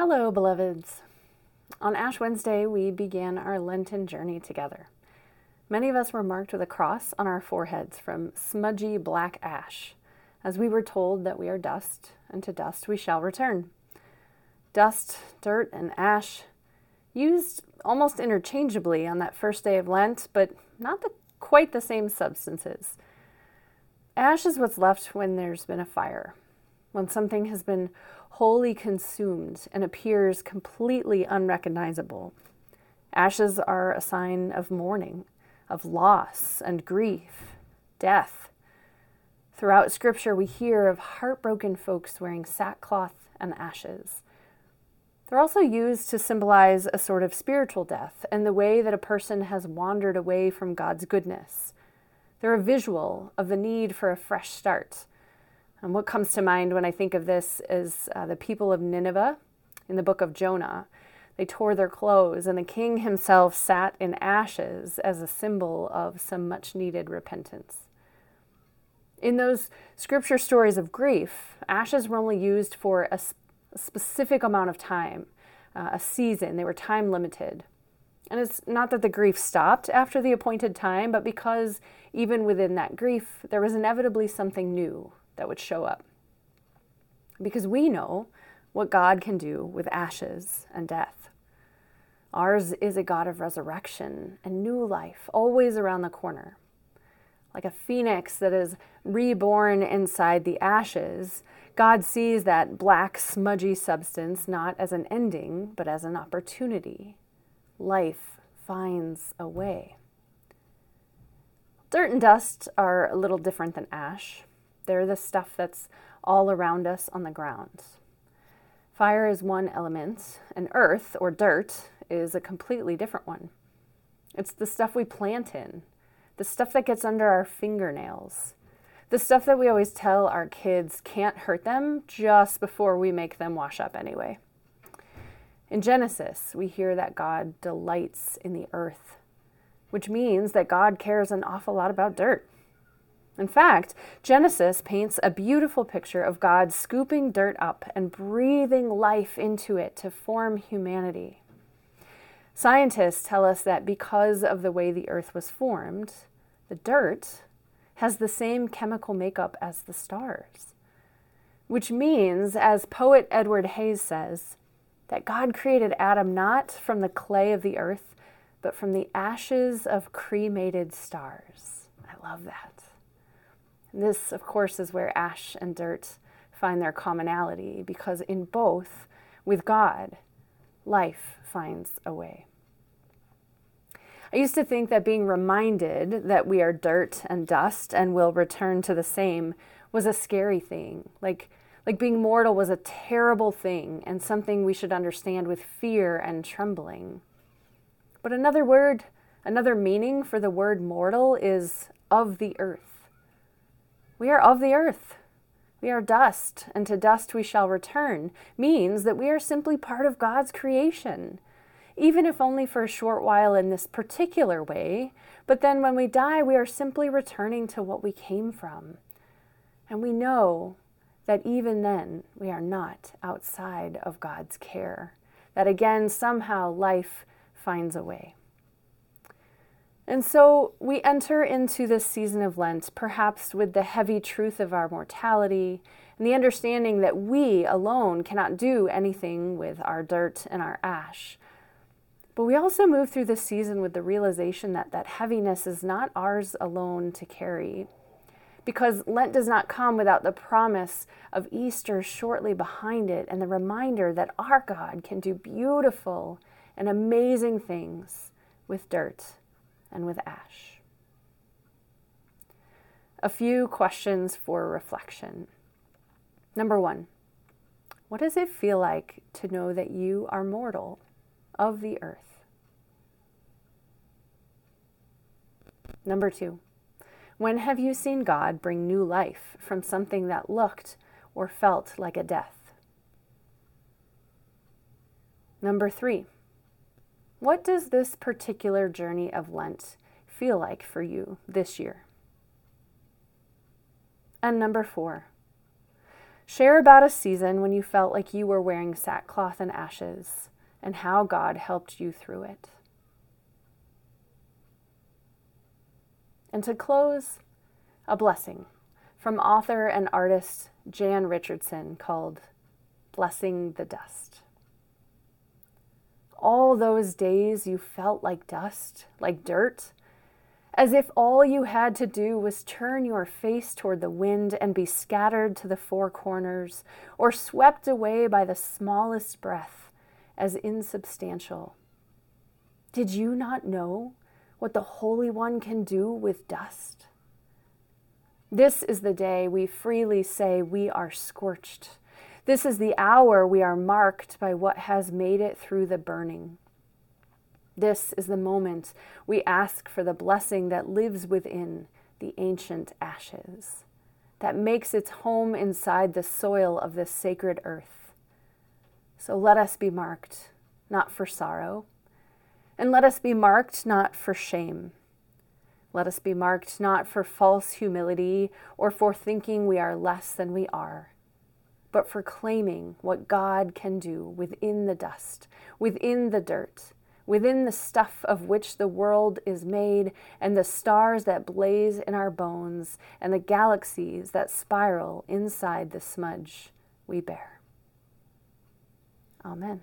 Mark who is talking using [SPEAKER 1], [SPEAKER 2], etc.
[SPEAKER 1] Hello, beloveds. On Ash Wednesday, we began our Lenten journey together. Many of us were marked with a cross on our foreheads from smudgy black ash, as we were told that we are dust, and to dust we shall return. Dust, dirt, and ash, used almost interchangeably on that first day of Lent, but not the, quite the same substances. Ash is what's left when there's been a fire, when something has been wholly consumed and appears completely unrecognizable. Ashes are a sign of mourning, of loss and grief, death. Throughout Scripture, we hear of heartbroken folks wearing sackcloth and ashes. They're also used to symbolize a sort of spiritual death and the way that a person has wandered away from God's goodness. They're a visual of the need for a fresh start and what comes to mind when I think of this is uh, the people of Nineveh in the book of Jonah. They tore their clothes, and the king himself sat in ashes as a symbol of some much needed repentance. In those scripture stories of grief, ashes were only used for a, sp- a specific amount of time, uh, a season. They were time limited. And it's not that the grief stopped after the appointed time, but because even within that grief, there was inevitably something new, that would show up. Because we know what God can do with ashes and death. Ours is a God of resurrection and new life, always around the corner. Like a phoenix that is reborn inside the ashes, God sees that black, smudgy substance not as an ending, but as an opportunity. Life finds a way. Dirt and dust are a little different than ash. They're the stuff that's all around us on the ground. Fire is one element, and earth, or dirt, is a completely different one. It's the stuff we plant in, the stuff that gets under our fingernails, the stuff that we always tell our kids can't hurt them just before we make them wash up anyway. In Genesis, we hear that God delights in the earth, which means that God cares an awful lot about dirt. In fact, Genesis paints a beautiful picture of God scooping dirt up and breathing life into it to form humanity. Scientists tell us that because of the way the earth was formed, the dirt has the same chemical makeup as the stars. Which means, as poet Edward Hays says, that God created Adam not from the clay of the earth, but from the ashes of cremated stars. I love that. This, of course, is where ash and dirt find their commonality, because in both, with God, life finds a way. I used to think that being reminded that we are dirt and dust and will return to the same was a scary thing. Like, like being mortal was a terrible thing and something we should understand with fear and trembling. But another word, another meaning for the word mortal is of the earth. We are of the earth. We are dust, and to dust we shall return, means that we are simply part of God's creation, even if only for a short while in this particular way. But then when we die, we are simply returning to what we came from. And we know that even then we are not outside of God's care, that again, somehow life finds a way. And so we enter into this season of Lent, perhaps with the heavy truth of our mortality and the understanding that we alone cannot do anything with our dirt and our ash. But we also move through this season with the realization that that heaviness is not ours alone to carry. Because Lent does not come without the promise of Easter shortly behind it and the reminder that our God can do beautiful and amazing things with dirt and with ash. A few questions for reflection. Number one, what does it feel like to know that you are mortal of the earth? Number two, when have you seen God bring new life from something that looked or felt like a death? Number three, what does this particular journey of Lent feel like for you this year? And number four, Share about a season when you felt like you were wearing sackcloth and ashes and how God helped you through it. And to close, a blessing from author and artist Jan Richardson called Blessing the Dust. All those days you felt like dust, like dirt, as if all you had to do was turn your face toward the wind and be scattered to the four corners, or swept away by the smallest breath as insubstantial. Did you not know what the Holy One can do with dust? This is the day we freely say we are scorched. This is the hour we are marked by what has made it through the burning. This is the moment we ask for the blessing that lives within the ancient ashes, that makes its home inside the soil of this sacred earth. So let us be marked, not for sorrow, and let us be marked not for shame. Let us be marked not for false humility or for thinking we are less than we are, but for claiming what God can do within the dust, within the dirt within the stuff of which the world is made, and the stars that blaze in our bones, and the galaxies that spiral inside the smudge we bear. Amen.